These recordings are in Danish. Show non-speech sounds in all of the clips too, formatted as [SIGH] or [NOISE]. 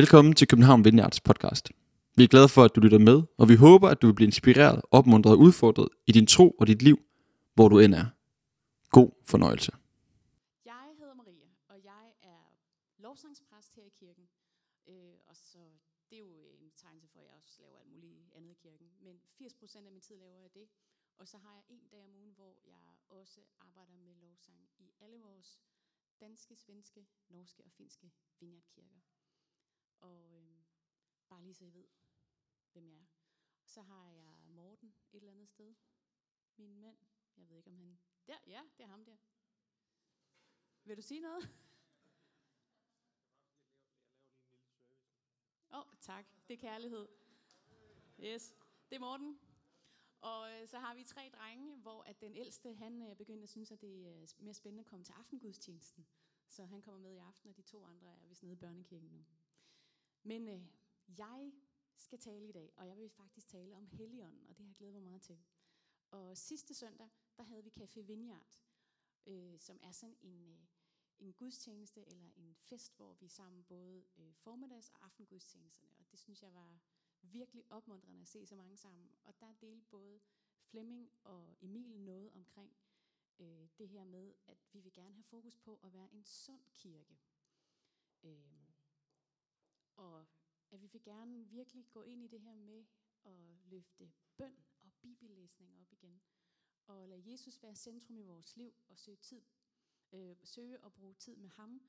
Velkommen til København Vineyards podcast. Vi er glade for, at du lytter med, og vi håber, at du vil blive inspireret, opmuntret og udfordret i din tro og dit liv, hvor du end er. God fornøjelse. Jeg hedder Maria, og jeg er lovsangspræst her i kirken. Øh, og så det er jo en betegnelse for, at jeg også laver alt muligt andet i kirken. Men 80% af min tid laver jeg det. Og så har jeg en dag om ugen, hvor jeg også arbejder med lovsang i alle vores danske, svenske, norske og finske vineyardkirker. Og øh, bare lige så I ved, hvem jeg er. Så har jeg Morten et eller andet sted. Min mand. Jeg ved ikke, om han... Der, ja, det er ham der. Vil du sige noget? Åh, oh, tak. Det er kærlighed. Yes, det er Morten. Og øh, så har vi tre drenge, hvor at den ældste, han øh, begyndte at synes, at det øh, er mere spændende at komme til aftengudstjenesten. Så han kommer med i aften, og de to andre er vist nede i børnekirken nu. Men øh, jeg skal tale i dag, og jeg vil faktisk tale om Helligånden, og det har jeg glædet mig meget til. Og sidste søndag, der havde vi Café Vineyard, øh, som er sådan en, øh, en gudstjeneste eller en fest, hvor vi sammen både øh, formiddags- og aftengudstjenesterne. Og det synes jeg var virkelig opmuntrende at se så mange sammen. Og der delte både Flemming og Emil noget omkring øh, det her med, at vi vil gerne have fokus på at være en sund kirke. Øh, at vi vil gerne virkelig gå ind i det her med at løfte bøn og bibellæsning op igen. Og lade Jesus være centrum i vores liv og søge tid, øh, søge at bruge tid med ham,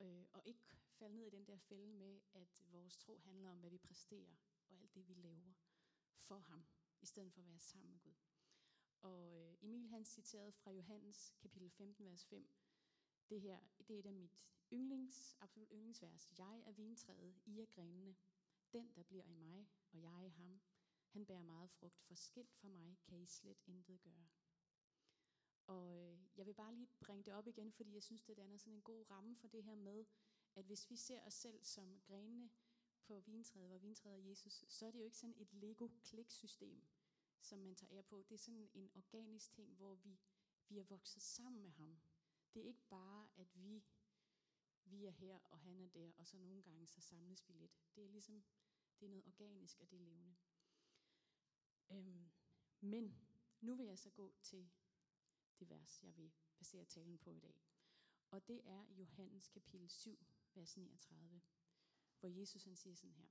øh, og ikke falde ned i den der fælde med, at vores tro handler om, hvad vi præsterer og alt det, vi laver for ham, i stedet for at være sammen med Gud. Og øh, Emil han citerede fra Johannes kapitel 15, vers 5. Det her, det er et af mit yndlings, absolut yndlingsvers. Jeg er vintræet, I er grenene. Den, der bliver i mig, og jeg i ham, han bærer meget frugt, for skilt fra mig kan I slet intet gøre. Og øh, jeg vil bare lige bringe det op igen, fordi jeg synes, det danner sådan en god ramme for det her med, at hvis vi ser os selv som grenene på vintræet, hvor vintræet er Jesus, så er det jo ikke sådan et Lego-kliksystem, som man tager ære på. Det er sådan en organisk ting, hvor vi, vi er vokset sammen med ham. Det er ikke bare, at vi, vi er her, og han er der, og så nogle gange så samles vi lidt. Det er ligesom, det er noget organisk, og det er levende. Øhm, men nu vil jeg så gå til det vers, jeg vil basere talen på i dag. Og det er Johannes kapitel 7, vers 39, hvor Jesus han siger sådan her.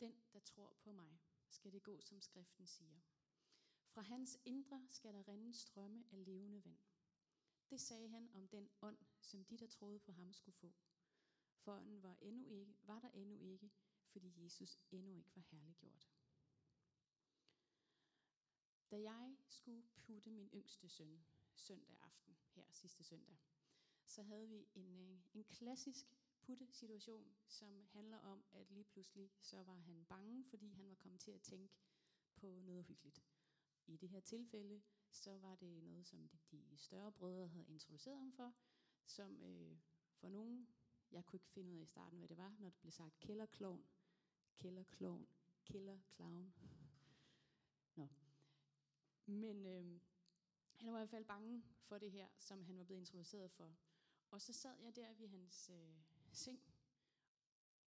Den, der tror på mig, skal det gå, som skriften siger. Fra hans indre skal der rinde strømme af levende vand. Det sagde han om den ånd, som de, der troede på ham, skulle få. For ånden var, endnu ikke, var der endnu ikke, fordi Jesus endnu ikke var herliggjort. Da jeg skulle putte min yngste søn søndag aften, her sidste søndag, så havde vi en, øh, en klassisk putte-situation, som handler om, at lige pludselig så var han bange, fordi han var kommet til at tænke på noget hyggeligt. I det her tilfælde, så var det noget, som de større brødre havde introduceret ham for, som øh, for nogen, jeg kunne ikke finde ud af i starten, hvad det var, når det blev sagt kælderklovn, kælderklovn, kælderklovn. [LAUGHS] Nå. Men øh, han var i hvert fald bange for det her, som han var blevet introduceret for. Og så sad jeg der ved hans øh, seng,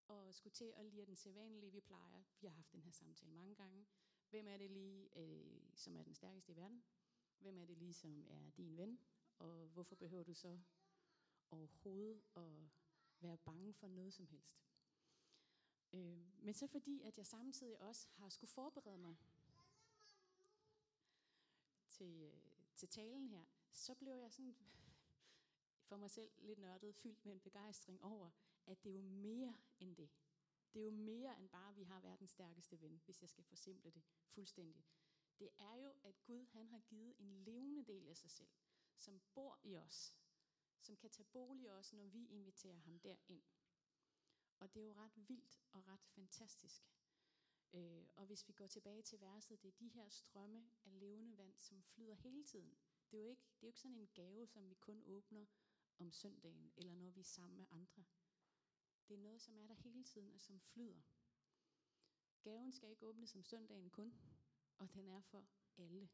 og skulle til at lide den sædvanlige, vi plejer. Vi har haft den her samtale mange gange. Hvem er det lige, øh, som er den stærkeste i verden? Hvem er det lige, som er din ven? Og hvorfor behøver du så overhovedet at være bange for noget som helst? Øh, men så fordi, at jeg samtidig også har skulle forberede mig til, øh, til talen her, så blev jeg sådan [LAUGHS] for mig selv lidt nørdet, fyldt med en begejstring over, at det er jo mere end det. Det er jo mere end bare, at vi har verdens stærkeste ven, hvis jeg skal forsimple det fuldstændig. Det er jo, at Gud han har givet en levende del af sig selv, som bor i os, som kan tage bolig i os, når vi inviterer ham derind. Og det er jo ret vildt og ret fantastisk. Øh, og hvis vi går tilbage til verset, det er de her strømme af levende vand, som flyder hele tiden. Det er jo ikke, det er jo ikke sådan en gave, som vi kun åbner om søndagen, eller når vi er sammen med andre. Det er noget, som er der hele tiden, og som flyder. Gaven skal ikke åbnes om søndagen kun, og den er for alle.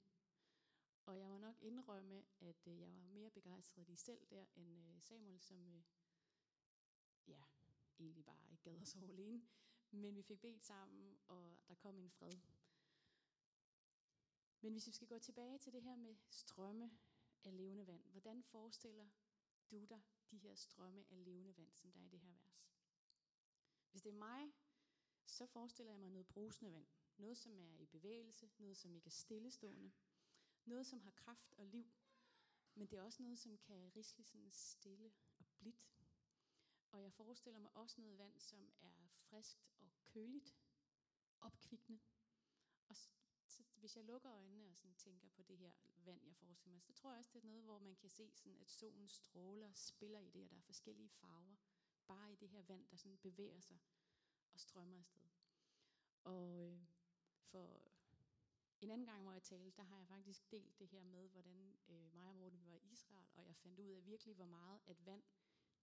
Og jeg må nok indrømme, at øh, jeg var mere begejstret i selv der, end øh, Samuel, som øh, ja, egentlig bare ikke gad at sove alene. Men vi fik bedt sammen, og der kom en fred. Men hvis vi skal gå tilbage til det her med strømme af levende vand, hvordan forestiller du dig de her strømme af levende vand, som der er i det her vers? Hvis det er mig, så forestiller jeg mig noget brusende vand. Noget, som er i bevægelse, noget, som ikke er stillestående. Noget, som har kraft og liv. Men det er også noget, som kan risle sådan stille og blidt. Og jeg forestiller mig også noget vand, som er friskt og køligt, opkvikkende. Og så, så hvis jeg lukker øjnene og sådan tænker på det her vand, jeg forestiller mig, så tror jeg også, det er noget, hvor man kan se, sådan, at solen stråler spiller i det, og der er forskellige farver. Bare i det her vand, der sådan bevæger sig og strømmer afsted. Og øh, for en anden gang, hvor jeg talte, der har jeg faktisk delt det her med, hvordan øh, mig og Morten var i Israel, og jeg fandt ud af virkelig, hvor meget at vand,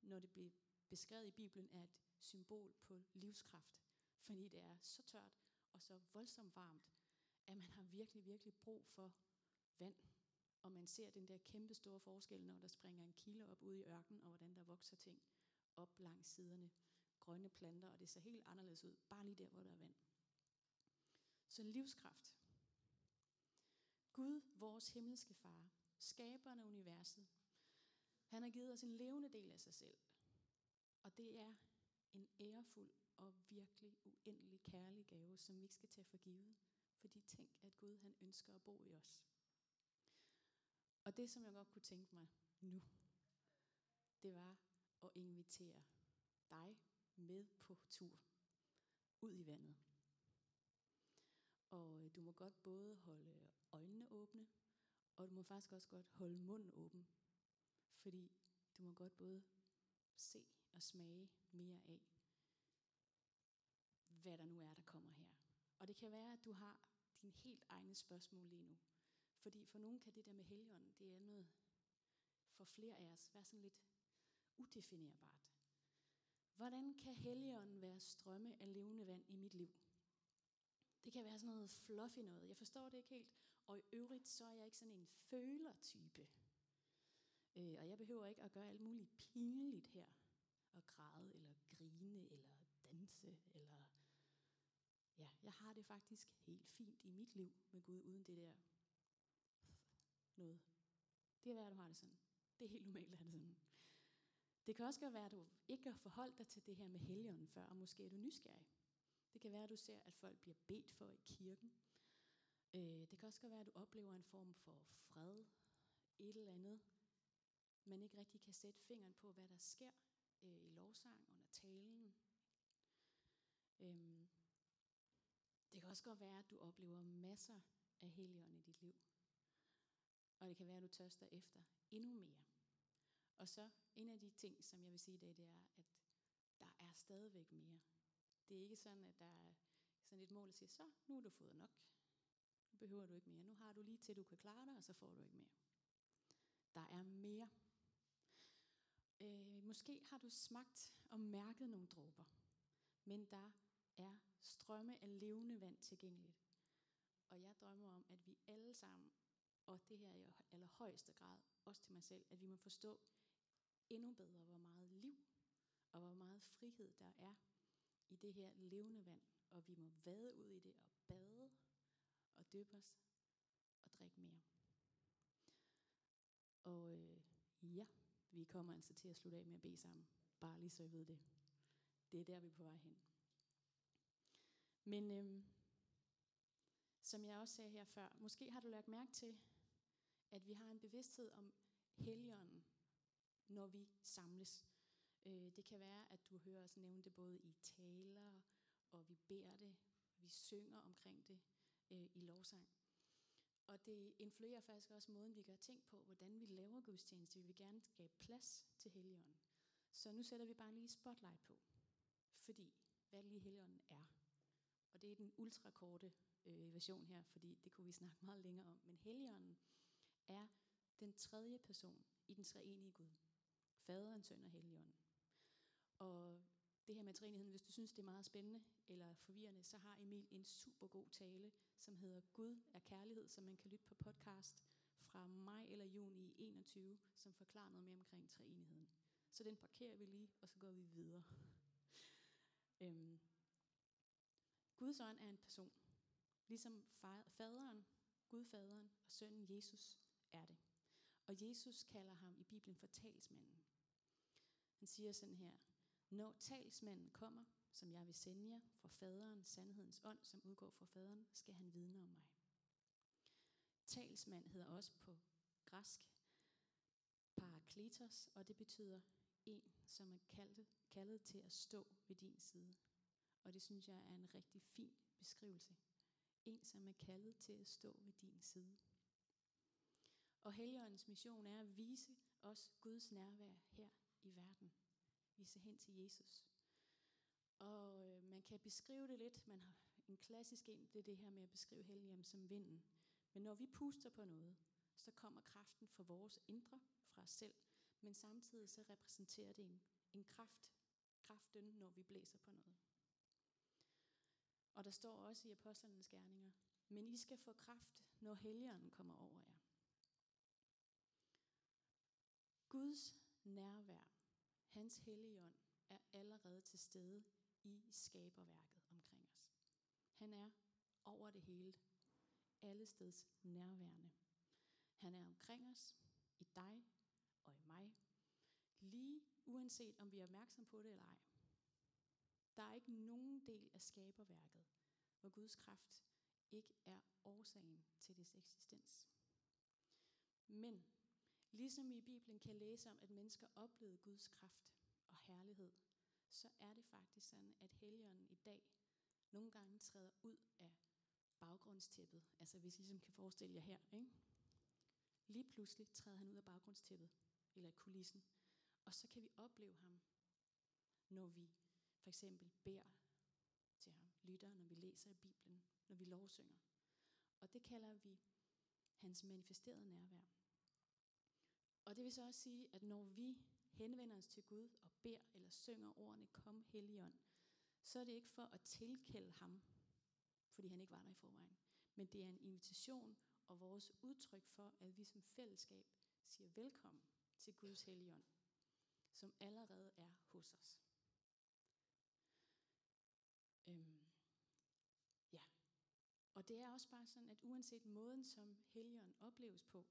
når det bliver beskrevet i Bibelen, er et symbol på livskraft. Fordi det er så tørt og så voldsomt varmt, at man har virkelig, virkelig brug for vand. Og man ser den der kæmpe store forskel, når der springer en kilde op ude i ørkenen, og hvordan der vokser ting op langs siderne. Grønne planter, og det ser helt anderledes ud, bare lige der, hvor der er vand. Så livskraft. Gud, vores himmelske far, skaberen af universet, han har givet os en levende del af sig selv. Og det er en ærefuld og virkelig uendelig kærlig gave, som vi ikke skal tage for givet. Fordi tænk, at Gud han ønsker at bo i os. Og det, som jeg godt kunne tænke mig nu, det var at invitere dig med på tur ud i vandet. Og øh, du må godt både holde øjnene åbne, og du må faktisk også godt holde munden åben. Fordi du må godt både se og smage mere af, hvad der nu er, der kommer her. Og det kan være, at du har dine helt egne spørgsmål lige nu. Fordi for nogen kan det der med helgen, det er noget for flere af os, være sådan lidt udefinerbart. Hvordan kan helgen være strømme af levende vand i mit liv? Det kan være sådan noget fluffy noget. Jeg forstår det ikke helt. Og i øvrigt, så er jeg ikke sådan en følertype. Øh, og jeg behøver ikke at gøre alt muligt pinligt her. Og græde, eller grine, eller danse, eller... Ja, jeg har det faktisk helt fint i mit liv med Gud, uden det der noget. Det er værd, at du har det sådan. Det er helt normalt at have det sådan. Det kan også være, at du ikke har forholdt dig til det her med helgen før, og måske er du nysgerrig. Det kan være, at du ser, at folk bliver bedt for i kirken. Øh, det kan også være, at du oplever en form for fred, et eller andet, man ikke rigtig kan sætte fingeren på, hvad der sker øh, i lovsang under talen. Øhm, det kan også godt være, at du oplever masser af helgen i dit liv. Og det kan være, at du tørster efter endnu mere. Og så en af de ting, som jeg vil sige i dag, det er, at der er stadigvæk mere. Det er ikke sådan, at der er sådan et mål, at sige, så nu har du fået nok. Nu behøver du ikke mere. Nu har du lige til, du kan klare dig, og så får du ikke mere. Der er mere. Øh, måske har du smagt og mærket nogle dråber, men der er strømme af levende vand tilgængeligt. Og jeg drømmer om, at vi alle sammen, og det her i allerhøjeste grad, også til mig selv, at vi må forstå endnu bedre, hvor meget liv og hvor meget frihed der er i det her levende vand. Og vi må vade ud i det og bade og døbe os og drikke mere. Og øh, ja, vi kommer altså til at slutte af med at bede sammen. Bare lige så I ved det. Det er der, vi er på vej hen. Men øhm, som jeg også sagde her før, måske har du lagt mærke til, at vi har en bevidsthed om helligånden, når vi samles. Øh, det kan være, at du hører os nævne det både i taler, og vi beder det, vi synger omkring det øh, i lovsang. Og det influerer faktisk også måden, vi gør ting på, hvordan vi laver gudstjeneste. Vi vil gerne skabe plads til Helligånden. Så nu sætter vi bare lige spotlight på. Fordi, hvad lige Helligånden er. Og det er den ultrakorte øh, version her, fordi det kunne vi snakke [LAUGHS] meget længere om. Men Helligånden er den tredje person i den treenige Gud. Faderen, Søn og Helligånden. Og det her med træenigheden, hvis du synes, det er meget spændende eller forvirrende, så har Emil en super god tale, som hedder Gud er kærlighed, som man kan lytte på podcast fra maj eller juni 21, som forklarer noget mere omkring treenigheden. Så den parkerer vi lige, og så går vi videre. Øhm, Guds ånd er en person. Ligesom faderen, Gudfaderen og sønnen Jesus er det. Og Jesus kalder ham i Bibelen for talsmanden. Han siger sådan her, når talsmanden kommer, som jeg vil sende jer fra faderen, sandhedens ånd, som udgår fra faderen, skal han vidne om mig. Talsmand hedder også på græsk parakletos, og det betyder en, som er kaldet, kaldet til at stå ved din side. Og det synes jeg er en rigtig fin beskrivelse. En, som er kaldet til at stå ved din side. Og Helligåndens mission er at vise os Guds nærvær her i verden. Vise hen til Jesus. Og øh, man kan beskrive det lidt. Man har en klassisk en, det er det her med at beskrive Helligånden som vinden. Men når vi puster på noget, så kommer kraften fra vores indre, fra os selv, men samtidig så repræsenterer det en, en kraft, kraften, når vi blæser på noget. Og der står også i apostlenes gerninger, men I skal få kraft, når helligånden kommer over jer. Guds nærvær, hans helligånd, er allerede til stede i skaberværket omkring os. Han er over det hele, alle steds nærværende. Han er omkring os, i dig og i mig, lige uanset om vi er opmærksom på det eller ej. Der er ikke nogen del af skaberværket, hvor Guds kraft ikke er årsagen til dets eksistens. Men ligesom vi i Bibelen kan læse om, at mennesker oplevede Guds kraft og herlighed, så er det faktisk sådan, at Helligånden i dag nogle gange træder ud af baggrundstæppet. Altså hvis I ligesom kan forestille jer her, ikke? Lige pludselig træder han ud af baggrundstæppet, eller kulissen, og så kan vi opleve ham, når vi for eksempel beder til ham, lytter, når vi læser i Bibelen, når vi lovsynger. Og det kalder vi hans manifesterede nærvær. Og det vil så også sige, at når vi henvender os til Gud og beder eller synger ordene Kom Helligånd, så er det ikke for at tilkælde ham, fordi han ikke var der i forvejen. Men det er en invitation og vores udtryk for, at vi som fællesskab siger velkommen til Guds Helligånd, som allerede er hos os. Øhm, ja. Og det er også bare sådan, at uanset måden, som Helligånd opleves på,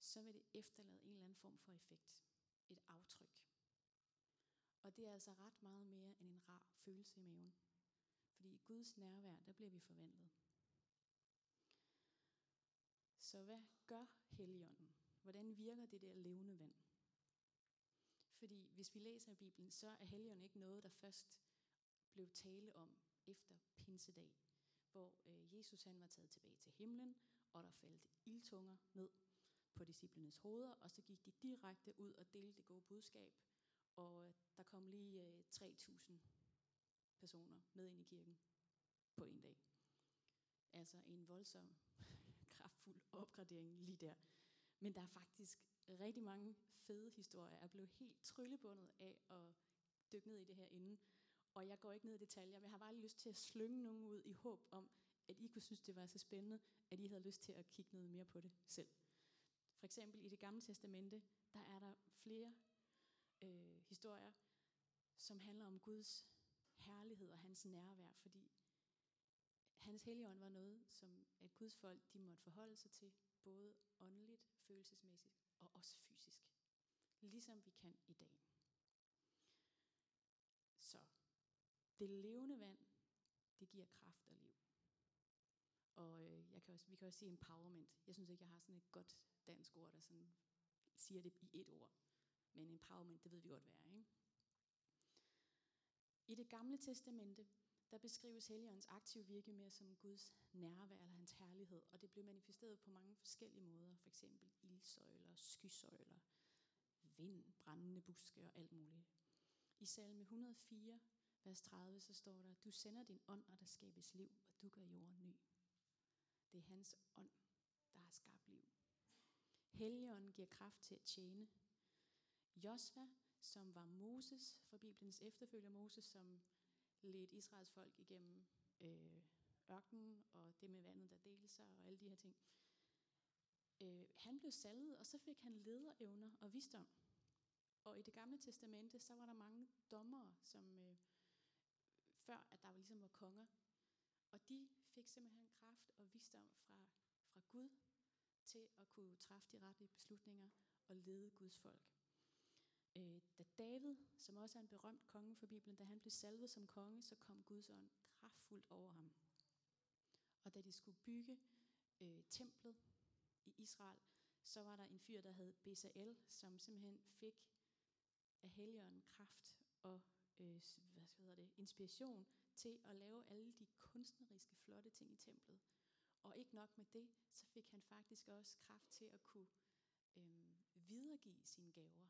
så vil det efterlade en eller anden form for effekt. Et aftryk. Og det er altså ret meget mere end en rar følelse i maven. Fordi i Guds nærvær, der bliver vi forvandlet. Så hvad gør Helligånden? Hvordan virker det der levende vand? Fordi hvis vi læser i Bibelen, så er Helligånden ikke noget, der først blev tale om efter pinsedag, hvor øh, Jesus han var taget tilbage til himlen, og der faldt ildtunger ned på disciplenes hoveder, og så gik de direkte ud og delte det gode budskab, og øh, der kom lige øh, 3.000 personer med ind i kirken på en dag. Altså en voldsom, [LAUGHS] kraftfuld opgradering lige der. Men der er faktisk rigtig mange fede historier. Jeg er blevet helt tryllebundet af at dykke ned i det her inden. Og jeg går ikke ned i detaljer, men jeg har bare lyst til at slynge nogen ud i håb om, at I kunne synes, det var så spændende, at I havde lyst til at kigge noget mere på det selv. For eksempel i det gamle testamente, der er der flere øh, historier, som handler om Guds herlighed og hans nærvær, fordi hans helligånd var noget, som et Guds folk de måtte forholde sig til, både åndeligt, følelsesmæssigt og også fysisk. Ligesom vi kan i dag. Så det levende vand, det giver kraft og liv. Og øh, jeg kan også, vi kan også sige empowerment. Jeg synes ikke, jeg har sådan et godt dansk ord, der sådan siger det i et ord. Men empowerment, det ved vi godt, hvad er. Ikke? I det gamle testamente, der beskrives Helligåndens aktive virke mere som Guds nærvær eller hans herlighed, og det blev manifesteret på mange forskellige måder, for eksempel ildsøjler, skysøjler, vind, brændende buske og alt muligt. I salme 104, vers 30, så står der, du sender din ånd, og der skabes liv, og du gør jorden ny. Det er hans ånd, der har skabt. Helligånden giver kraft til at tjene. Josva, som var Moses, for Bibelens efterfølger Moses, som ledte Israels folk igennem øh, ørkenen, og det med vandet, der delte sig, og alle de her ting. Øh, han blev salvet, og så fik han lederevner og visdom. Og i det gamle testamente, så var der mange dommere, som øh, før at der ligesom var konger, Og de fik simpelthen kraft og visdom fra, fra Gud til at kunne træffe de rette beslutninger og lede Guds folk. Øh, da David, som også er en berømt konge for Bibelen, da han blev salvet som konge, så kom Guds ånd kraftfuldt over ham. Og da de skulle bygge øh, templet i Israel, så var der en fyr, der hed Bezalel, som simpelthen fik af Helligånden kraft og øh, hvad hedder det, inspiration til at lave alle de kunstneriske, flotte ting i templet. Og ikke nok med det, så fik han faktisk også kraft til at kunne øh, videregive sine gaver.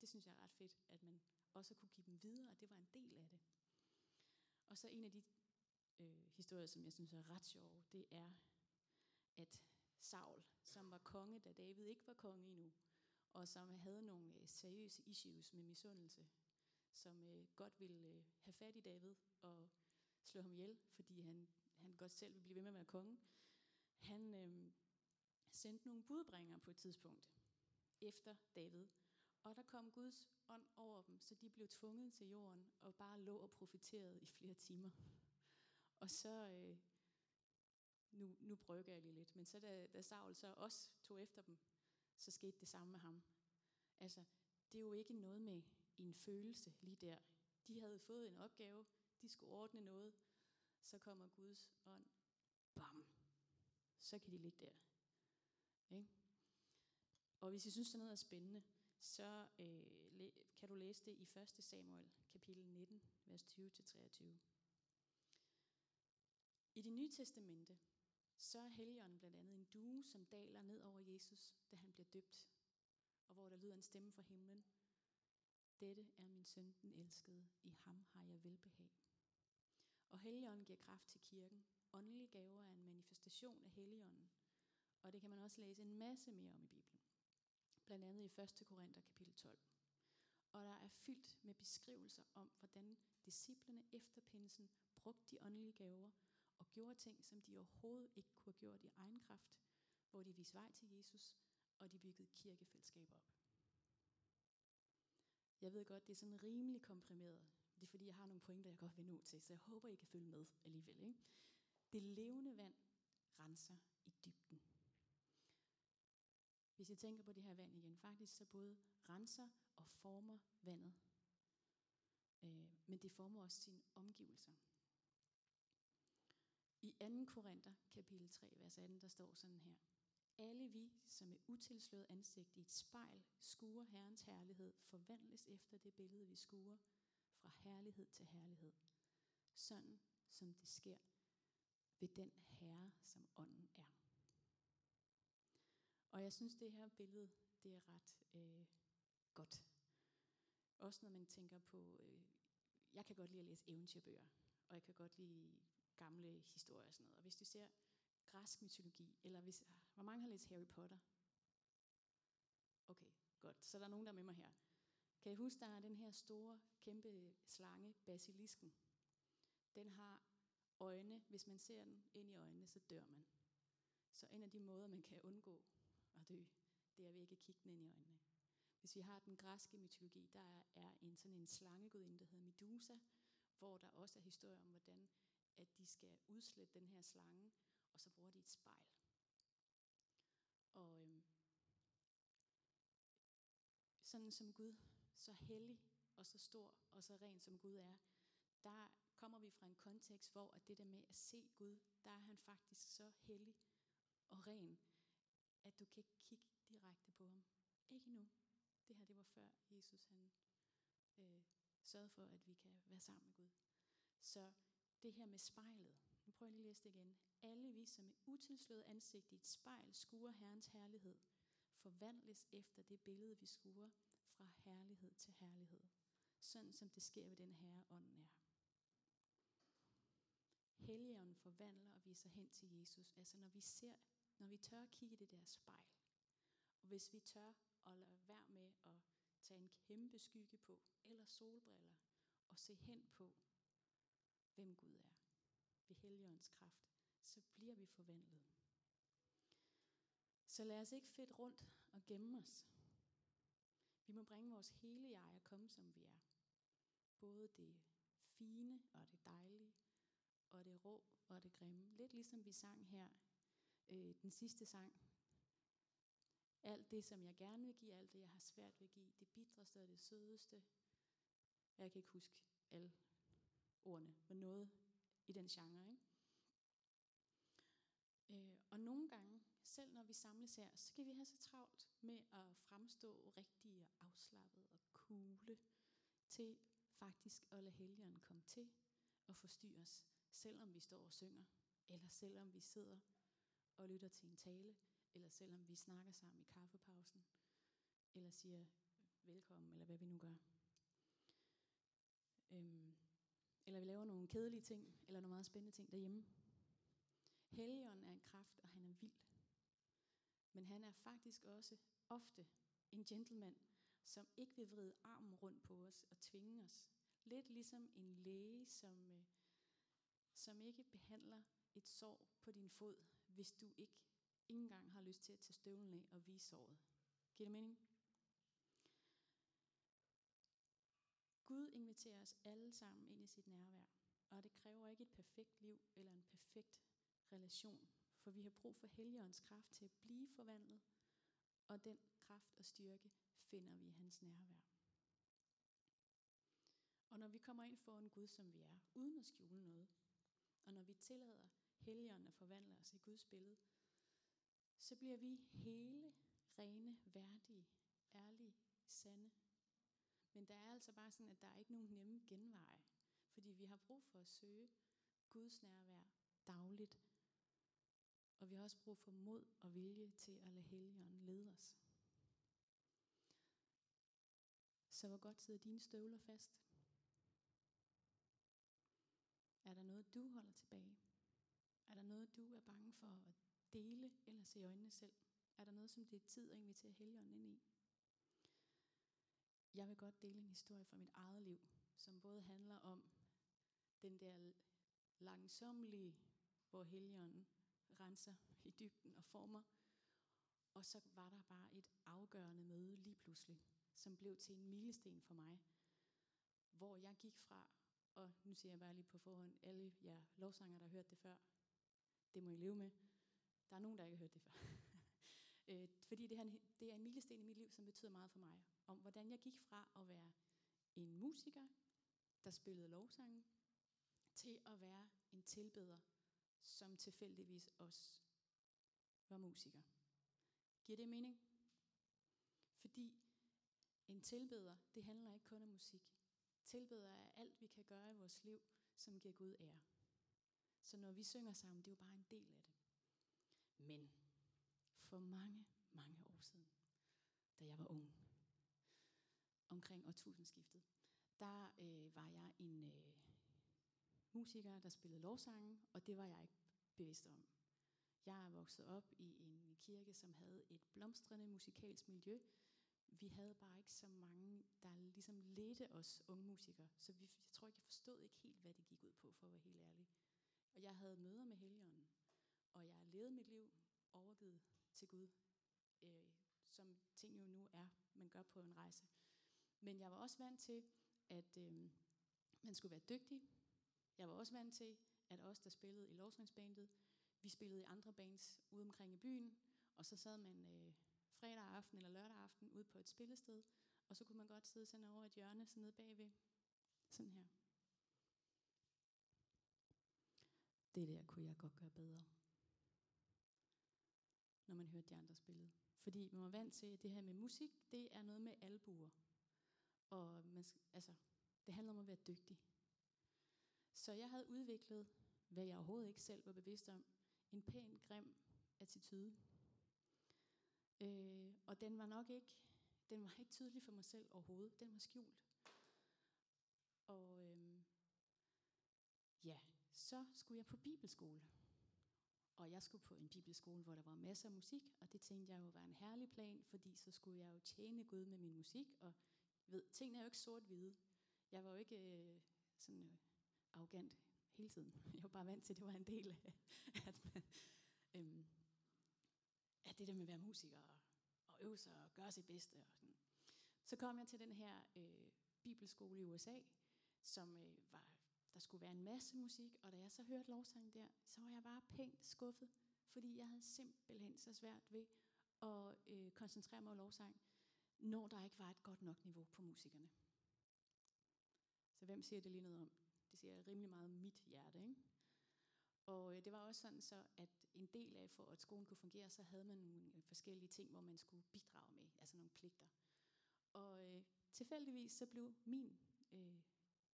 Det synes jeg er ret fedt, at man også kunne give dem videre, og det var en del af det. Og så en af de øh, historier, som jeg synes er ret sjov, det er, at Saul, som var konge, da David ikke var konge endnu, og som havde nogle øh, seriøse issues med misundelse, som øh, godt ville øh, have fat i David og slå ham ihjel, fordi han, han godt selv vil blive ved med at være konge. Han øh, sendte nogle budbringere på et tidspunkt efter David, og der kom Guds ånd over dem, så de blev tvunget til jorden og bare lå og profiterede i flere timer. Og så, øh, nu, nu brygger jeg lige lidt, men så da, da Saul så også tog efter dem, så skete det samme med ham. Altså, det er jo ikke noget med en følelse lige der. De havde fået en opgave, de skulle ordne noget, så kommer Guds ånd, bam, så kan de ligge der. Ikke? Og hvis I synes, sådan noget er spændende, så øh, kan du læse det i 1. Samuel, kapitel 19, vers 20-23. I det nye testamente, så er Helligånden blandt andet en due, som daler ned over Jesus, da han bliver døbt, og hvor der lyder en stemme fra himlen. Dette er min søn, den elskede. I ham har jeg velbehag. Og Helligånden giver kraft til kirken. Åndelige gaver er en manifestation af Helligånden. Og det kan man også læse en masse mere om i Bibelen. Blandt andet i 1. Korinther kapitel 12. Og der er fyldt med beskrivelser om, hvordan disciplene efter pinsen brugte de åndelige gaver og gjorde ting, som de overhovedet ikke kunne have gjort i egen kraft, hvor de viste vej til Jesus, og de byggede kirkefællesskaber op. Jeg ved godt, det er sådan rimelig komprimeret. Det er fordi, jeg har nogle pointer, jeg godt vil nå til, så jeg håber, I kan følge med alligevel. Ikke? Det levende vand renser i dybden. Hvis I tænker på det her vand igen, faktisk så både renser og former vandet. Øh, men det former også sine omgivelser. I 2. Korinther, kapitel 3, vers 18, der står sådan her. Alle vi, som med utilsløret ansigt i et spejl skuer Herrens herlighed, forvandles efter det billede, vi skuer, fra herlighed til herlighed. Sådan som det sker ved den Herre, som ånden er. Og jeg synes, det her billede, det er ret øh, godt. Også når man tænker på, øh, jeg kan godt lide at læse eventyrbøger, og jeg kan godt lide gamle historier og sådan noget. Og hvis du ser græsk mytologi, eller hvis, ah, hvor mange har læst Harry Potter? Okay, godt. Så der er nogen, der er med mig her. Kan I huske, der er den her store, kæmpe slange, basilisken. Den har øjne. Hvis man ser den ind i øjnene, så dør man. Så en af de måder, man kan undgå at dø, det er ved ikke at kigge den ind i øjnene. Hvis vi har den græske mytologi, der er en sådan en slangegudinde, der hedder Medusa, hvor der også er historier om, hvordan at de skal udslette den her slange, og så bruger de et spejl. Og øhm, sådan som Gud, så hellig og så stor og så ren som Gud er, der kommer vi fra en kontekst, hvor at det der med at se Gud, der er han faktisk så hellig og ren, at du kan ikke kigge direkte på ham. Ikke nu. Det her, det var før Jesus han øh, sørgede for, at vi kan være sammen med Gud. Så det her med spejlet. Nu prøver jeg lige at læse det igen. Alle vi, som med utilsløret ansigt i et spejl skuer Herrens herlighed, forvandles efter det billede, vi skuer fra herlighed til herlighed. Sådan som det sker ved den herre, ånden er. Helligånden forvandler og viser hen til Jesus. Altså når vi ser, når vi tør at kigge i det der spejl, og hvis vi tør at lade være med at tage en kæmpe skygge på, eller solbriller, og se hen på, hvem Gud er, ved Helligåndens kraft, så bliver vi forvandlet. Så lad os ikke fedt rundt og gemme os. Vi må bringe vores hele jeg og komme som vi er. Både det fine og det dejlige, og det rå og det grimme. Lidt ligesom vi sang her, øh, den sidste sang. Alt det, som jeg gerne vil give, alt det, jeg har svært ved at give, det bitreste og det sødeste. Jeg kan ikke huske alle ordene, men noget i den genre. Ikke? Øh, og nogle gange, selv når vi samles her, så kan vi have så travlt med at fremstå rigtig og afslappet og kugle til faktisk at lade helgeren komme til og forstyrre os, selvom vi står og synger, eller selvom vi sidder og lytter til en tale, eller selvom vi snakker sammen i kaffepausen, eller siger velkommen, eller hvad vi nu gør. Øhm, eller vi laver nogle kedelige ting, eller nogle meget spændende ting derhjemme. Helligånden er en kraft, og han er vild. Men han er faktisk også ofte en gentleman, som ikke vil vride armen rundt på os og tvinge os. Lidt ligesom en læge, som, øh, som ikke behandler et sår på din fod, hvis du ikke engang har lyst til at tage støvlen af og vise såret. Giver det mening? Gud inviterer os alle sammen ind i sit nærvær, og det kræver ikke et perfekt liv eller en perfekt relation, for vi har brug for Helligåndens kraft til at blive forvandlet, og den kraft og styrke finder vi i hans nærvær. Og når vi kommer ind for en Gud, som vi er, uden at skjule noget, og når vi tillader Helligånden at forvandle os i Guds billede, så bliver vi hele, rene, værdige, ærlige, sande. Men der er altså bare sådan, at der er ikke nogen nemme genveje, fordi vi har brug for at søge Guds nærvær dagligt. Og vi har også brug for mod og vilje til at lade Helligånden lede os. Så hvor godt sidder dine støvler fast? Er der noget, du holder tilbage? Er der noget, du er bange for at dele eller se i øjnene selv? Er der noget, som det er tid at invitere Helligånden ind i? Jeg vil godt dele en historie fra mit eget liv, som både handler om den der langsomlige, hvor Helligånden renser i dybden og former. Og så var der bare et afgørende møde lige pludselig, som blev til en milesten for mig, hvor jeg gik fra, og nu siger jeg bare lige på forhånd, alle jer lovsanger, der har hørt det før, det må I leve med. Der er nogen, der ikke har hørt det før. [LAUGHS] øh, fordi det, her, det er en milesten i mit liv, som betyder meget for mig. Om hvordan jeg gik fra at være en musiker, der spillede lovsange, til at være en tilbeder, som tilfældigvis også var musiker. Giver det mening? Fordi en tilbeder, det handler ikke kun om musik. Tilbeder er alt, vi kan gøre i vores liv, som giver Gud ære. Så når vi synger sammen, det er jo bare en del af det. Men for mange, mange år siden, da jeg var ung, omkring årtusindskiftet, der øh, var jeg en øh, musiker, der spillede lovsange, og det var jeg ikke bevidst om. Jeg er vokset op i en kirke, som havde et blomstrende musikalsk miljø. Vi havde bare ikke så mange, der ligesom ledte os unge musikere, så vi, jeg tror ikke, jeg forstod ikke helt, hvad det gik ud på, for at være helt ærlig. Og jeg havde møder med Helligånden, og jeg levede mit liv overgivet til Gud, øh, som ting jo nu er, man gør på en rejse. Men jeg var også vant til, at øh, man skulle være dygtig. Jeg var også vant til, at os, der spillede i lovsangsbandet, vi spillede i andre bands ude omkring i byen, og så sad man øh, fredag aften eller lørdag aften ude på et spillested, og så kunne man godt sidde sådan over et hjørne, sådan nede bagved, sådan her. Det der kunne jeg godt gøre bedre. Når man hørte de andre spille. Fordi man var vant til, at det her med musik, det er noget med albuer. Og man, altså, det handler om at være dygtig. Så jeg havde udviklet, hvad jeg overhovedet ikke selv var bevidst om, en pæn, grim attitude. Øh, og den var nok ikke, den var ikke tydelig for mig selv overhovedet. Den var skjult. Og øh, ja, så skulle jeg på bibelskole. Og jeg skulle på en bibelskole, hvor der var masser af musik, og det tænkte jeg jo var en herlig plan, fordi så skulle jeg jo tjene Gud med min musik, og ved, tingene er jo ikke sort-hvide. Jeg var jo ikke øh, sådan øh, arrogant hele tiden. [LAUGHS] Jeg var bare vant til, at det var en del af, at, man, øhm, at det der med at være musiker og, og øve sig og gøre sit bedste. Og sådan. Så kom jeg til den her øh, bibelskole i USA, som øh, var der skulle være en masse musik, og da jeg så hørte lovsangen der, så var jeg bare pænt skuffet, fordi jeg havde simpelthen så svært ved at øh, koncentrere mig om lovsang, når der ikke var et godt nok niveau på musikerne. Så hvem siger det lige noget om? Det siger rimelig meget mit hjerte, ikke? Og øh, det var også sådan så, at en del af, for at skolen kunne fungere, så havde man nogle øh, forskellige ting, hvor man skulle bidrage med, altså nogle pligter. Og øh, tilfældigvis så blev min øh,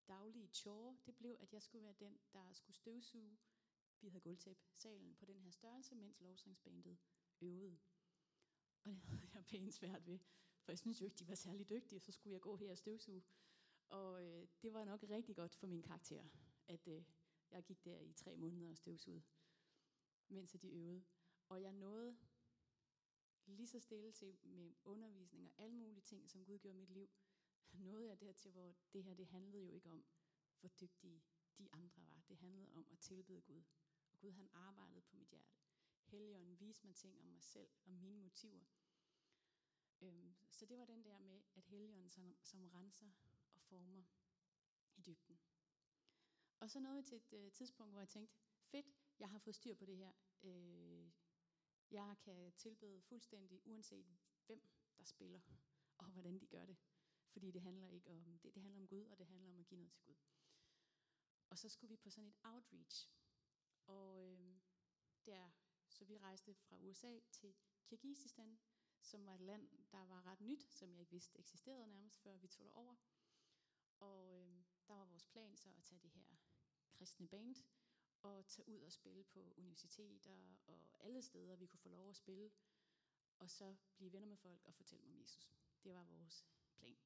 daglige chore, det blev, at jeg skulle være den, der skulle støvsuge, vi havde gulvtæp, salen på den her størrelse, mens lovsangsbandet øvede. Og det havde jeg pænt svært ved, for jeg synes jo ikke, de var særlig dygtige, så skulle jeg gå her og støvsuge. Og øh, det var nok rigtig godt for min karakter, at øh, jeg gik der i tre måneder og støvsud, mens de øvede. Og jeg nåede lige så stille til med undervisning og alle mulige ting, som Gud gjorde mit liv, nåede jeg dertil, hvor det her, det handlede jo ikke om, hvor dygtige de andre var. Det handlede om at tilbede Gud. Og Gud han arbejdede på mit hjerte. Helligånden viste mig ting om mig selv og mine motiver. Øhm, så det var den der med, at Helligånden som, som renser former i dybden. Og så nåede vi til et øh, tidspunkt, hvor jeg tænkte, fedt, jeg har fået styr på det her. Øh, jeg kan tilbede fuldstændig, uanset hvem der spiller, [LAUGHS] og hvordan de gør det. Fordi det handler ikke om det, det handler om Gud, og det handler om at give noget til Gud. Og så skulle vi på sådan et outreach. Og øh, der, så vi rejste fra USA til Kirgisistan, som var et land, der var ret nyt, som jeg ikke vidste eksisterede nærmest, før vi tog over. Og øh, der var vores plan så at tage det her kristne band og tage ud og spille på universiteter og alle steder, vi kunne få lov at spille. Og så blive venner med folk og fortælle dem om Jesus. Det var vores plan.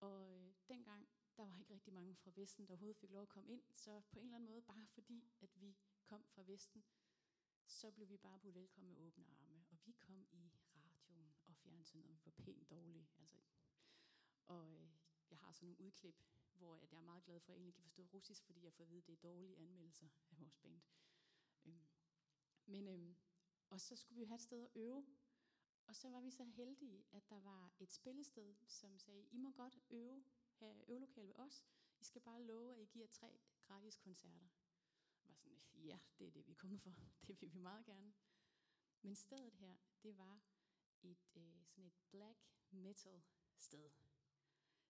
Og øh, dengang, der var ikke rigtig mange fra Vesten, der overhovedet fik lov at komme ind. Så på en eller anden måde, bare fordi at vi kom fra Vesten, så blev vi bare budt velkommen med åbne arme. Og vi kom i radioen og fjernsynet, og vi var pænt dårlige. Altså. Og øh, jeg har sådan nogle udklip, hvor at jeg er meget glad for, at jeg egentlig kan forstå russisk, fordi jeg får at vide, at det er dårlige anmeldelser af vores band. Øhm. Men, øhm, og så skulle vi have et sted at øve, og så var vi så heldige, at der var et spillested, som sagde, I må godt øve, have øvelokal ved os. I skal bare love, at I giver tre gratis koncerter. Jeg var sådan, ja, det er det, vi er kommet for. [LAUGHS] Det vil vi meget gerne. Men stedet her, det var et øh, sådan et black metal sted.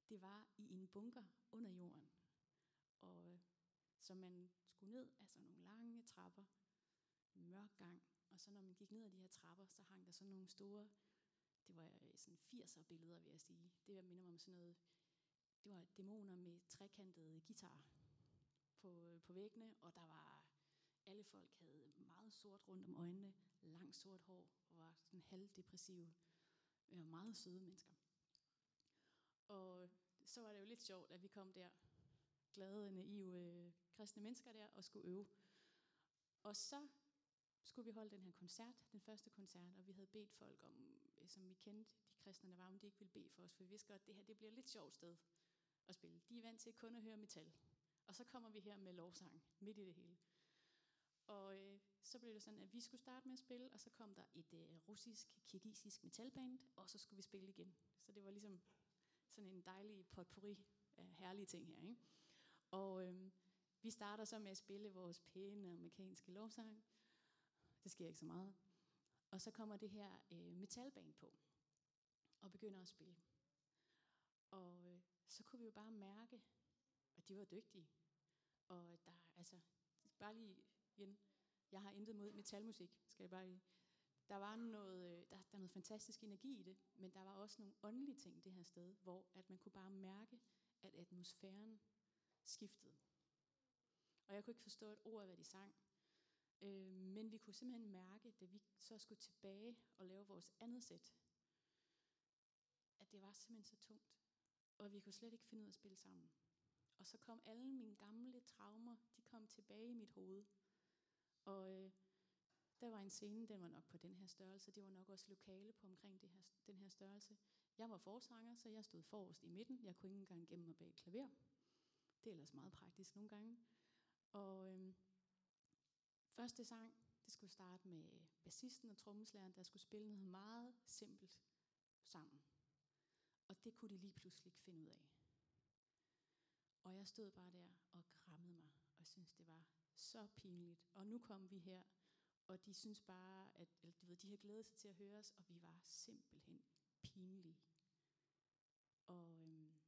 Det var i en bunker under jorden. Og øh, så man skulle ned af sådan nogle lange trapper, mørk gang, og så når man gik ned ad de her trapper, så hang der sådan nogle store, det var øh, sådan 80'er billeder, vil jeg sige. Det minder mig om sådan noget, det var dæmoner med trekantede guitar på, øh, på væggene, og der var, alle folk havde meget sort rundt om øjnene, langt sort hår, og var sådan halvdepressive, og meget søde mennesker. Og så var det jo lidt sjovt, at vi kom der, glade, naive øh, kristne mennesker der, og skulle øve. Og så skulle vi holde den her koncert, den første koncert, og vi havde bedt folk om, øh, som vi kendte, de kristne, der var, om de ikke ville bede for os, for vi vidste godt, at det her det bliver et lidt sjovt sted at spille. De er vant til kun at høre metal. Og så kommer vi her med lovsang, midt i det hele. Og øh, så blev det sådan, at vi skulle starte med at spille, og så kom der et øh, russisk, kirgisisk metalband, og så skulle vi spille igen. Så det var ligesom sådan en dejlig potpourri af herlige ting her. Ikke? Og øhm, vi starter så med at spille vores pæne amerikanske lovsang, det sker ikke så meget. Og så kommer det her øh, metalband på, og begynder at spille. Og øh, så kunne vi jo bare mærke, at de var dygtige. Og der, altså, bare lige igen, jeg har intet mod metalmusik, skal jeg bare lige. Der var noget, øh, der, der er noget fantastisk energi i det, men der var også nogle åndelige ting det her sted, hvor at man kunne bare mærke, at atmosfæren skiftede. Og jeg kunne ikke forstå et ord af, hvad de sang. Øh, men vi kunne simpelthen mærke, da vi så skulle tilbage og lave vores andet sæt, at det var simpelthen så tungt. Og vi kunne slet ikke finde ud af at spille sammen. Og så kom alle mine gamle traumer, de kom tilbage i mit hoved. Og øh, der var en scene, den var nok på den her størrelse. Det var nok også lokale på omkring det her, den her størrelse. Jeg var forsanger, så jeg stod forrest i midten. Jeg kunne ikke engang gemme mig bag et klaver. Det er ellers meget praktisk nogle gange. Og øh, Første sang, det skulle starte med bassisten og trommeslæren, der skulle spille noget meget simpelt sammen. Og det kunne de lige pludselig ikke finde ud af. Og jeg stod bare der og krammede mig, og synes det var så pinligt. Og nu kom vi her, og de synes bare, at eller, du ved, de har glædet sig til at høre os, og vi var simpelthen pinlige. Og øhm,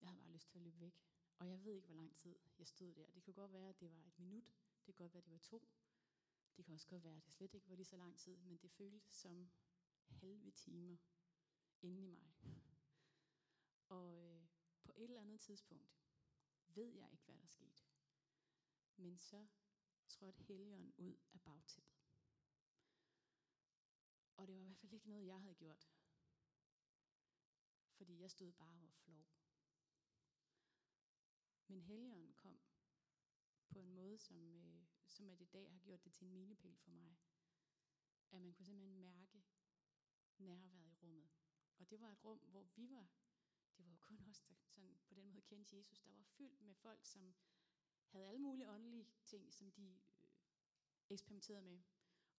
jeg havde bare lyst til at løbe væk. Og jeg ved ikke, hvor lang tid jeg stod der. Det kunne godt være, at det var et minut. Det kunne godt være, at det var to. Det kan også godt være, at det slet ikke var lige så lang tid, men det føltes som halve timer inde i mig. Og øh, på et eller andet tidspunkt ved jeg ikke, hvad der skete. Men så trådte helgen ud af bagtæppet. Og det var i hvert fald ikke noget, jeg havde gjort. Fordi jeg stod bare og var flov. Men helgen kom på en måde, som, øh, som at i dag har gjort det til en milepæl for mig. At man kunne simpelthen mærke nærværet i rummet. Og det var et rum, hvor vi var, det var jo kun os, der sådan på den måde kendte Jesus, der var fyldt med folk, som havde alle mulige åndelige ting, som de øh, eksperimenterede med.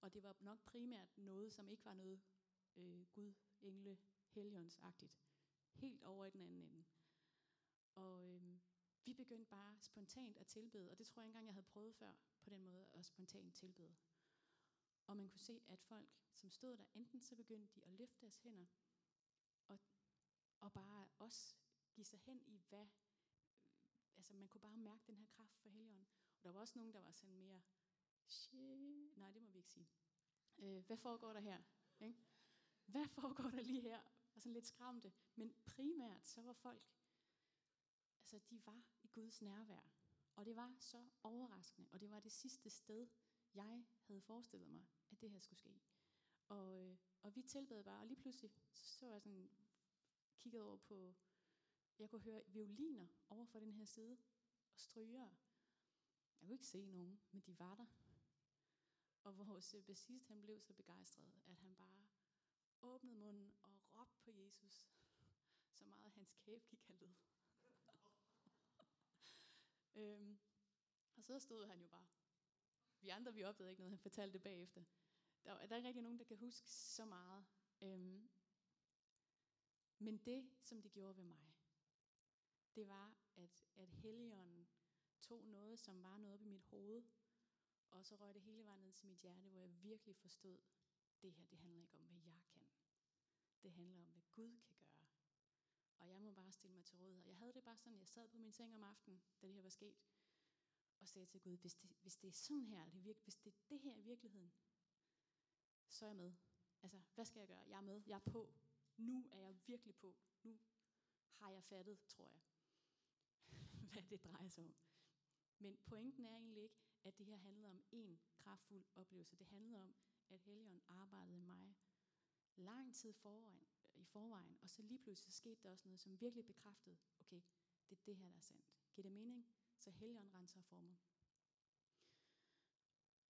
Og det var nok primært noget, som ikke var noget øh, Gud, engle, helionsagtigt. Helt over i den anden ende. Og øh, vi begyndte bare spontant at tilbede, og det tror jeg engang, jeg havde prøvet før på den måde at spontant tilbede. Og man kunne se, at folk, som stod der, enten så begyndte de at løfte deres hænder, og, og bare også give sig hen i, hvad... Altså, man kunne bare mærke den her kraft for Helligånden. Og der var også nogen, der var sådan mere... Shit. Nej, det må vi ikke sige. Øh, hvad foregår der her? Ikke? Hvad foregår der lige her? Og sådan lidt skræmte. Men primært så var folk... Altså, de var i Guds nærvær. Og det var så overraskende. Og det var det sidste sted, jeg havde forestillet mig, at det her skulle ske. Og, øh, og vi tilbad bare, og lige pludselig så, så jeg sådan, kiggede over på, jeg kunne høre violiner over for den her side, og stryger. Jeg kunne ikke se nogen, men de var der. Og vores bassist, han blev så begejstret, at han bare åbnede munden og råbte på Jesus, så meget hans kæbe gik af led. [LAUGHS] øhm, og så stod han jo bare vi andre, vi opdagede ikke noget, han fortalte det bagefter. Der, der er ikke rigtig nogen, der kan huske så meget. Øhm, men det, som det gjorde ved mig, det var, at, at Helligånden tog noget, som var noget op i mit hoved, og så røg det hele vejen ned til mit hjerte, hvor jeg virkelig forstod, det her, det handler ikke om, hvad jeg kan. Det handler om, hvad Gud kan gøre. Og jeg må bare stille mig til rådighed. Jeg havde det bare sådan, jeg sad på min seng om aftenen, da det her var sket, og sagde til Gud, hvis det, hvis det er sådan her, det virke, hvis det er det her i virkeligheden, så er jeg med. Altså, hvad skal jeg gøre? Jeg er med. Jeg er på. Nu er jeg virkelig på. Nu har jeg fattet, tror jeg, hvad [LAUGHS] det drejer sig om. Men pointen er egentlig ikke, at det her handlede om en kraftfuld oplevelse. Det handlede om, at Helligånden arbejdede i mig lang tid forvejen, i forvejen, og så lige pludselig så skete der også noget, som virkelig bekræftede, okay, det er det her, der er sandt. Giver det mening? Så Helligånden renser for mig.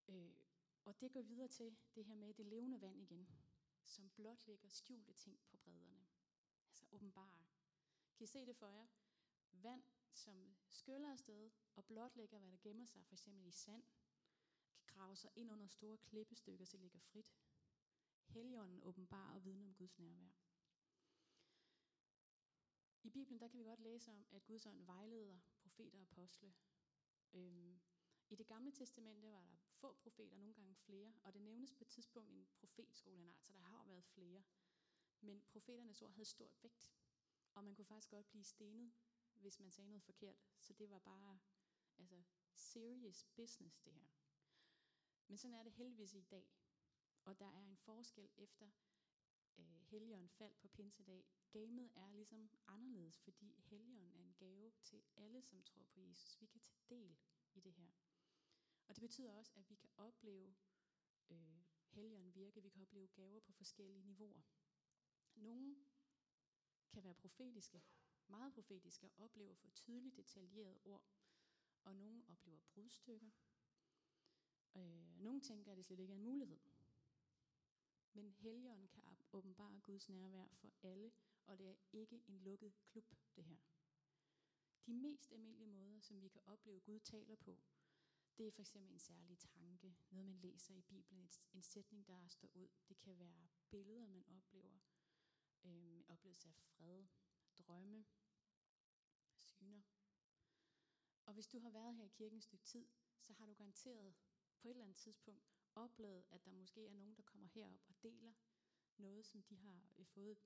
Øh, og det går videre til det her med det levende vand igen, som blot lægger skjulte ting på bredderne. Altså åbenbare. Kan I se det for jer? Vand, som skyller afsted og blotlægger, hvad der gemmer sig, for eksempel i sand, kan grave sig ind under store klippestykker, så det ligger frit. Helligånden åbenbar og vidne om Guds nærvær. I Bibelen der kan vi godt læse om, at Guds ånd vejleder profeter og apostle. Øhm, I det gamle testamente var der få profeter, nogle gange flere, og det nævnes på et tidspunkt en profetskolenart, så der har været flere. Men profeternes ord havde stor vægt, og man kunne faktisk godt blive stenet, hvis man sagde noget forkert. Så det var bare altså, serious business, det her. Men sådan er det heldigvis i dag. Og der er en forskel efter øh, Helligånden faldt på pinsedag. Gamet er ligesom anderledes, fordi Helligånden er en gave til alle, som tror på Jesus. Vi kan tage del i det her. Og det betyder også, at vi kan opleve øh, Helligånden virke. Vi kan opleve gaver på forskellige niveauer. Nogle kan være profetiske, meget profetiske, og oplever for få tydeligt detaljerede ord. Og nogle oplever brudstykker. Øh, nogle tænker, at det slet ikke er en mulighed. Men Helligånden kan åbenbare Guds nærvær for alle, og det er ikke en lukket klub, det her. De mest almindelige måder, som vi kan opleve, Gud taler på, det er for eksempel en særlig tanke, noget man læser i Bibelen, en sætning, der står ud. Det kan være billeder, man oplever, øh, oplevelse af fred, drømme, syner. Og hvis du har været her i kirken et stykke tid, så har du garanteret på et eller andet tidspunkt oplevet, at der måske er nogen, der kommer herop og deler noget, som de har øh, fået.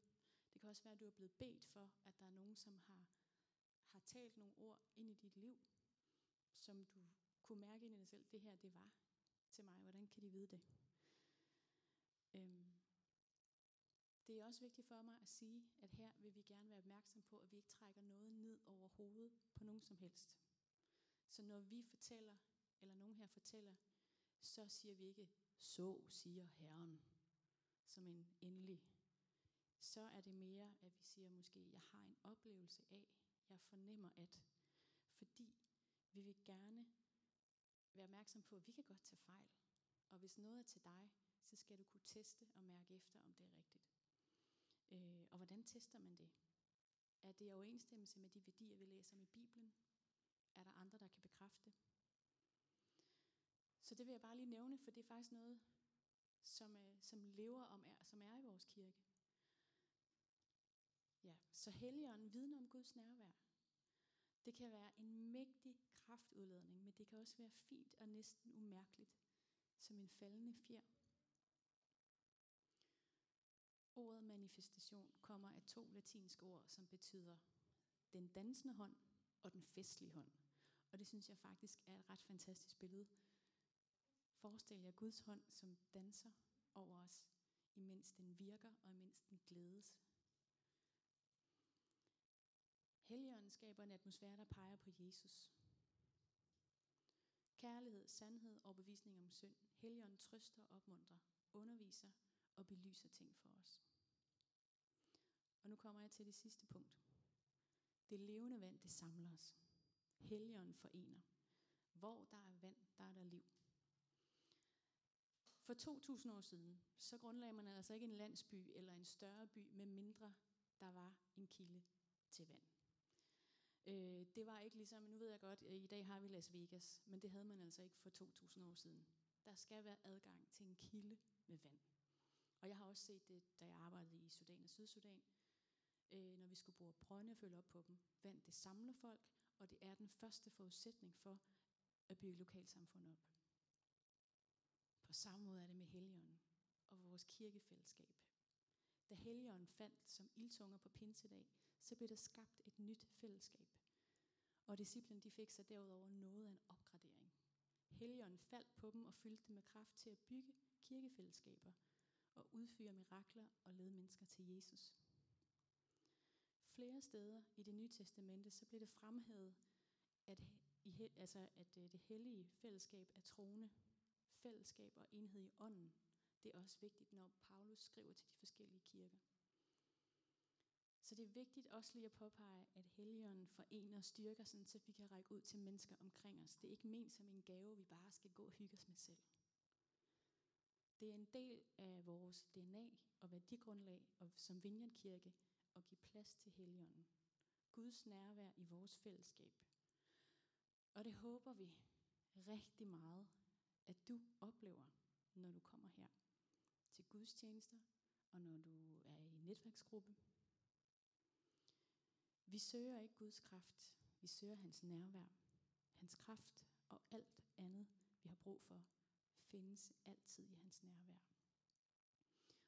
Det kan også være, at du er blevet bedt for, at der er nogen, som har, har talt nogle ord ind i dit liv, som du kunne mærke ind i dig selv, det her, det var til mig. Hvordan kan de vide det? Øhm. Det er også vigtigt for mig at sige, at her vil vi gerne være opmærksom på, at vi ikke trækker noget ned over hovedet på nogen som helst. Så når vi fortæller, eller nogen her fortæller, så siger vi ikke, så siger Herren, som en endelig. Så er det mere, at vi siger måske, jeg har en oplevelse af, jeg fornemmer at, fordi vi vil gerne være opmærksom på, at vi kan godt tage fejl. Og hvis noget er til dig, så skal du kunne teste og mærke efter, om det er rigtigt. Øh, og hvordan tester man det? Er det i overensstemmelse med de værdier, vi læser om i Bibelen? Er der andre, der kan bekræfte det? Så det vil jeg bare lige nævne, for det er faktisk noget, som, øh, som lever om er, som er i vores kirke. Ja, så helligånden vidner om Guds nærvær. Det kan være en mægtig kraftudladning, men det kan også være fint og næsten umærkeligt, som en faldende fjer. Ordet manifestation kommer af to latinske ord, som betyder den dansende hånd og den festlige hånd. Og det synes jeg faktisk er et ret fantastisk billede. Forestil jer Guds hånd, som danser over os, imens den virker og imens den glædes. Helligånden skaber en atmosfære, der peger på Jesus. Kærlighed, sandhed og bevisning om synd. Helligånden trøster, opmuntrer, underviser og belyser ting for os. Og nu kommer jeg til det sidste punkt. Det levende vand, det samler os. Helligånden forener. Hvor der er vand, der er der liv. For 2000 år siden, så grundlagde man altså ikke en landsby eller en større by, med mindre der var en kilde til vand. Øh, det var ikke ligesom, nu ved jeg godt, i dag har vi Las Vegas, men det havde man altså ikke for 2000 år siden. Der skal være adgang til en kilde med vand. Og jeg har også set det, da jeg arbejdede i Sudan og Sydsudan, øh, når vi skulle bruge brønde og følge op på dem. Vand, det samler folk, og det er den første forudsætning for at bygge lokalsamfund op. På samme måde er det med Helligånden og vores kirkefællesskab. Da Helligånden faldt som ildtunger på pinsedag, så blev der skabt et nyt fællesskab. Og disciplen de fik sig derudover noget af en opgradering. Helligånden faldt på dem og fyldte dem med kraft til at bygge kirkefællesskaber at udføre mirakler og lede mennesker til Jesus. Flere steder i det nye testamente, så blev det fremhævet, at, i, altså, at øh, det hellige fællesskab er troende, fællesskab og enhed i ånden. Det er også vigtigt, når Paulus skriver til de forskellige kirker. Så det er vigtigt også lige at påpege, at Helligånden forener og styrker, sådan, så vi kan række ud til mennesker omkring os. Det er ikke ment som en gave, vi bare skal gå og hygge os med selv. Det er en del af vores DNA og værdigrundlag og som Vineyard at give plads til Helligånden. Guds nærvær i vores fællesskab. Og det håber vi rigtig meget, at du oplever, når du kommer her til gudstjenester, og når du er i netværksgruppe. Vi søger ikke Guds kraft, vi søger hans nærvær. Hans kraft og alt andet, vi har brug for, findes altid i hans nærvær.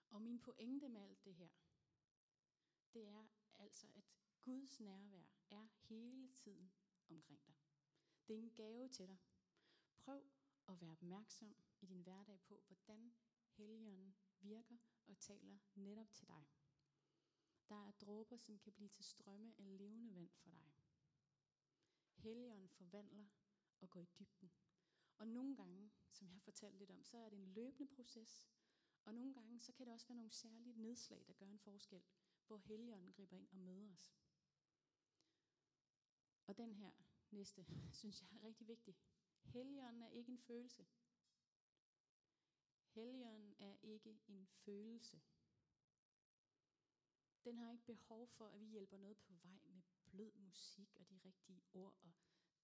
Og min pointe med alt det her, det er altså, at Guds nærvær er hele tiden omkring dig. Det er en gave til dig. Prøv at være opmærksom i din hverdag på, hvordan Helligånden virker og taler netop til dig. Der er dråber, som kan blive til strømme af levende vand for dig. Helligånden forvandler og går i dybden. Og nogle gange, som jeg har fortalt lidt om, så er det en løbende proces. Og nogle gange, så kan det også være nogle særlige nedslag, der gør en forskel, hvor Helligånden griber ind og møder os. Og den her næste, [LAUGHS] synes jeg er rigtig vigtig. Helligånden er ikke en følelse. Helligånden er ikke en følelse. Den har ikke behov for, at vi hjælper noget på vej med blød musik og de rigtige ord og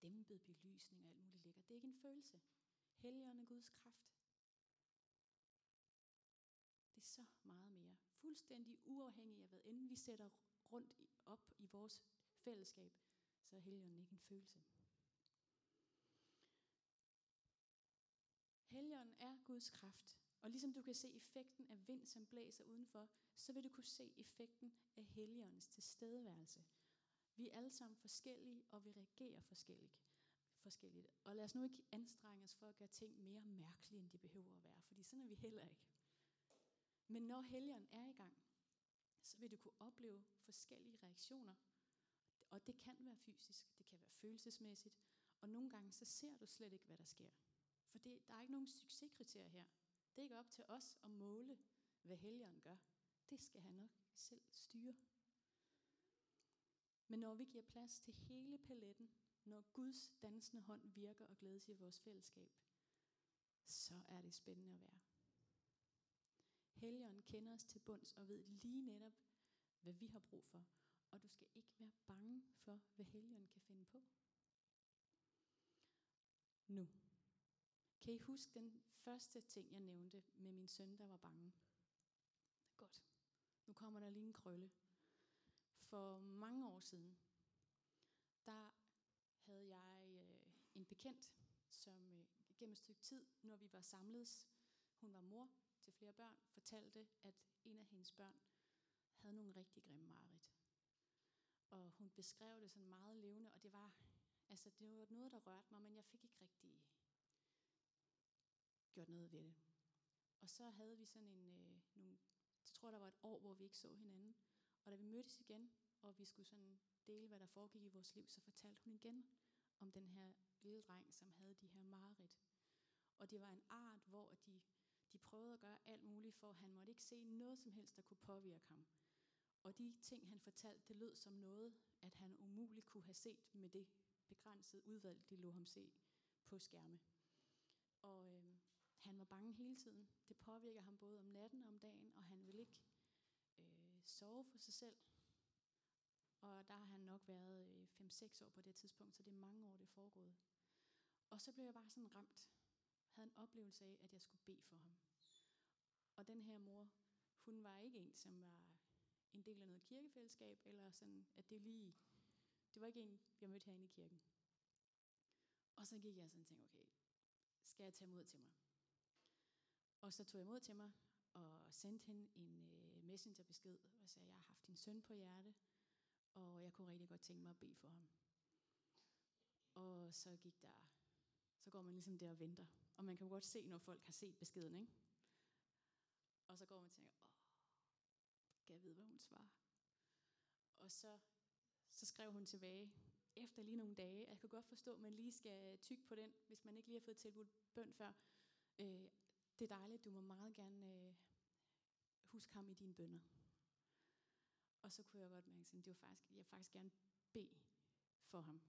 dæmpet belysning og alt muligt ligger. Det er ikke en følelse. Helligånden er Guds kraft. Det er så meget mere. Fuldstændig uafhængig af, hvad end vi sætter rundt op i vores fællesskab, så er Helligånden ikke en følelse. Helligånden er Guds kraft. Og ligesom du kan se effekten af vind, som blæser udenfor, så vil du kunne se effekten af Helligåndens tilstedeværelse vi er alle sammen forskellige, og vi reagerer forskelligt. forskelligt. Og lad os nu ikke anstrenge os for at gøre ting mere mærkelige, end de behøver at være, fordi sådan er vi heller ikke. Men når Helligånden er i gang, så vil du kunne opleve forskellige reaktioner. Og det kan være fysisk, det kan være følelsesmæssigt, og nogle gange så ser du slet ikke, hvad der sker. For det, der er ikke nogen succeskriterier her. Det er ikke op til os at måle, hvad Helligånden gør. Det skal han nok selv styre. Men når vi giver plads til hele paletten, når Guds dansende hånd virker og glædes i vores fællesskab, så er det spændende at være. Helligånden kender os til bunds og ved lige netop, hvad vi har brug for. Og du skal ikke være bange for, hvad Helligånden kan finde på. Nu. Kan I huske den første ting, jeg nævnte med min søn, der var bange? Godt. Nu kommer der lige en krølle. For mange år siden, der havde jeg øh, en bekendt, som øh, gennem et stykke tid, når vi var samledes, hun var mor til flere børn, fortalte, at en af hendes børn havde nogle rigtig grimme mareridt. Og hun beskrev det sådan meget levende, og det var, altså det var noget, der rørte mig, men jeg fik ikke rigtig gjort noget ved det. Og så havde vi sådan en, øh, nogle, jeg tror der var et år, hvor vi ikke så hinanden. Og da vi mødtes igen, og vi skulle sådan dele, hvad der foregik i vores liv, så fortalte hun igen om den her lille dreng, som havde de her mareridt. Og det var en art, hvor de, de prøvede at gøre alt muligt for, han måtte ikke se noget som helst, der kunne påvirke ham. Og de ting, han fortalte, det lød som noget, at han umuligt kunne have set med det begrænsede udvalg, de lå ham se på skærme. Og øh, han var bange hele tiden. Det påvirker ham både om natten og om dagen, og han ville ikke sove for sig selv. Og der har han nok været øh, 5-6 år på det tidspunkt, så det er mange år, det er foregået. Og så blev jeg bare sådan ramt. Havde en oplevelse af, at jeg skulle bede for ham. Og den her mor, hun var ikke en, som var en del af noget kirkefællesskab, eller sådan, at det lige, det var ikke en, jeg mødte herinde i kirken. Og så gik jeg sådan og tænkte, okay, skal jeg tage mod til mig? Og så tog jeg mod til mig, og sendte hende en øh, messengerbesked, og sagde, jeg har haft din søn på hjerte, og jeg kunne rigtig godt tænke mig at bede for ham. Og så gik der, så går man ligesom der og venter. Og man kan jo godt se, når folk har set beskeden, ikke? Og så går man og tænker, åh, kan jeg vide, hvad hun svarer? Og så, så skrev hun tilbage, efter lige nogle dage, jeg kan godt forstå, at man lige skal tykke på den, hvis man ikke lige har fået tilbudt bøn før. Øh, det er dejligt, du må meget gerne øh, huske ham i dine bønder. Og så kunne jeg godt mærke, at det var faktisk, jeg faktisk gerne bede for ham.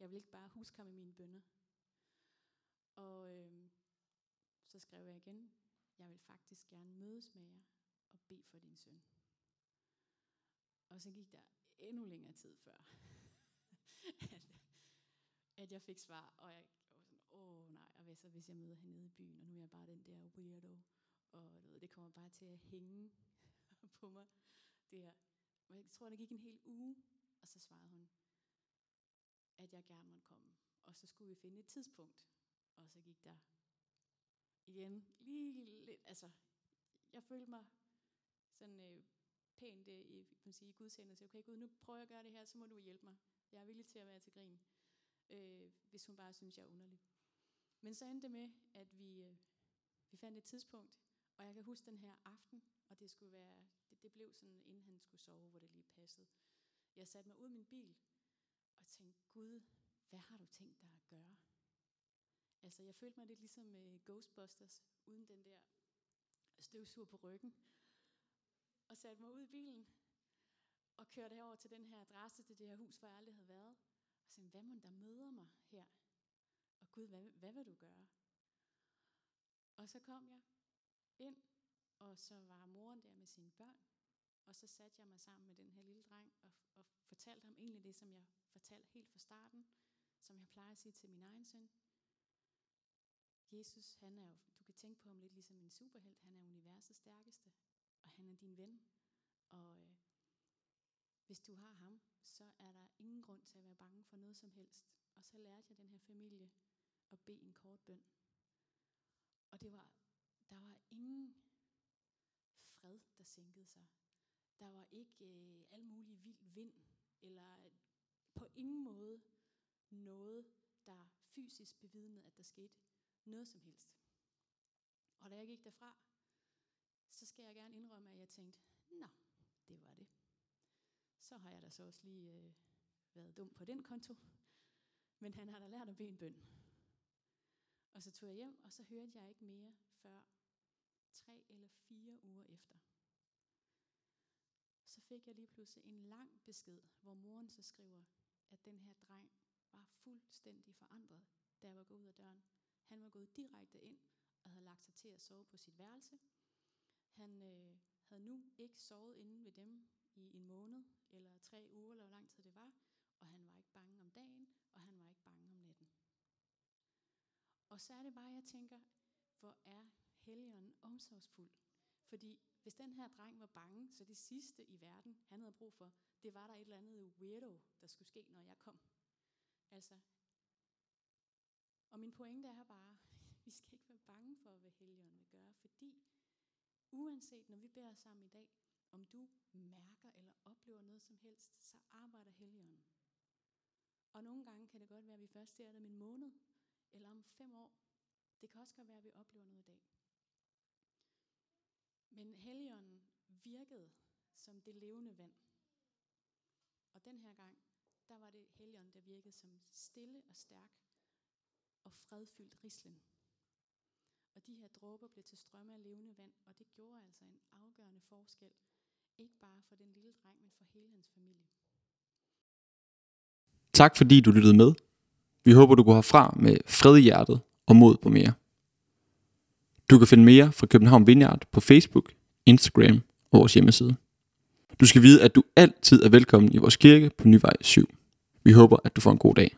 Jeg vil ikke bare huske ham i mine bønder. Og øh, så skrev jeg igen, jeg vil faktisk gerne mødes med jer og bede for din søn. Og så gik der endnu længere tid før, [LAUGHS] at, at jeg fik svar, og jeg var sådan, åh nej, og hvad så hvis jeg møder hende nede i byen, og nu er jeg bare den der weirdo, og du ved, det kommer bare til at hænge [LAUGHS] på mig, det her. Og jeg tror, det gik en hel uge, og så svarede hun, at jeg gerne måtte komme. Og så skulle vi finde et tidspunkt, og så gik der igen lige lidt, altså, jeg følte mig sådan øh, pænt øh, i kan sige, Guds hænder, og okay Gud, nu prøver jeg at gøre det her, så må du hjælpe mig. Jeg er villig til at være til grin, øh, hvis hun bare synes, jeg er underlig. Men så endte det med, at vi, øh, vi fandt et tidspunkt, og jeg kan huske den her aften, og det skulle være, det, det blev sådan, inden han skulle sove, hvor det lige passede. Jeg satte mig ud i min bil, og tænkte, Gud, hvad har du tænkt dig at gøre? Altså, jeg følte mig lidt ligesom uh, Ghostbusters, uden den der støvsur på ryggen. Og satte mig ud i bilen, og kørte herover til den her adresse, til det her hus, hvor jeg aldrig havde været. Og sagde, hvad må der møder mig her? Og Gud, hvad, hvad vil du gøre? Og så kom jeg ind, og så var moren der med sine børn. Og så satte jeg mig sammen med den her lille dreng og, og fortalte ham egentlig det, som jeg fortalte helt fra starten, som jeg plejer at sige til min egen søn. Jesus, han er jo, du kan tænke på ham lidt ligesom en superhelt. Han er universets stærkeste, og han er din ven. Og øh, hvis du har ham, så er der ingen grund til at være bange for noget som helst. Og så lærte jeg den her familie at bede en kort bøn. Og det var, der var ingen fred, der sænkede sig. Der var ikke øh, al mulig vild vind, eller på ingen måde noget, der fysisk bevidnede, at der skete noget som helst. Og da jeg gik derfra, så skal jeg gerne indrømme, at jeg tænkte, nå, det var det. Så har jeg da så også lige øh, været dum på den konto. Men han har da lært at bede en bøn. Og så tog jeg hjem, og så hørte jeg ikke mere før tre eller fire uger efter. Så fik jeg lige pludselig en lang besked, hvor moren så skriver, at den her dreng var fuldstændig forandret, da jeg var gået ud af døren. Han var gået direkte ind og havde lagt sig til at sove på sit værelse. Han øh, havde nu ikke sovet inde ved dem i en måned, eller tre uger, eller hvor lang tid det var, og han var ikke bange om dagen, og han var ikke bange om natten. Og så er det bare, jeg tænker, hvor er Helligånden omsorgsfuld. Fordi hvis den her dreng var bange, så det sidste i verden, han havde brug for, det var der et eller andet weirdo, der skulle ske, når jeg kom. Altså, og min pointe er bare, [LAUGHS] vi skal ikke være bange for, hvad Helligånden vil gøre, fordi uanset når vi beder sammen i dag, om du mærker eller oplever noget som helst, så arbejder Helligånden. Og nogle gange kan det godt være, at vi først ser det om en måned, eller om fem år. Det kan også godt være, at vi oplever noget i dag. Men Helligånden virkede som det levende vand. Og den her gang, der var det Helligånden, der virkede som stille og stærk og fredfyldt rislen. Og de her dråber blev til strømme af levende vand, og det gjorde altså en afgørende forskel. Ikke bare for den lille dreng, men for hele hans familie. Tak fordi du lyttede med. Vi håber, du går herfra med fred i hjertet og mod på mere. Du kan finde mere fra København Vineyard på Facebook, Instagram og vores hjemmeside. Du skal vide, at du altid er velkommen i vores kirke på Nyvej 7. Vi håber, at du får en god dag.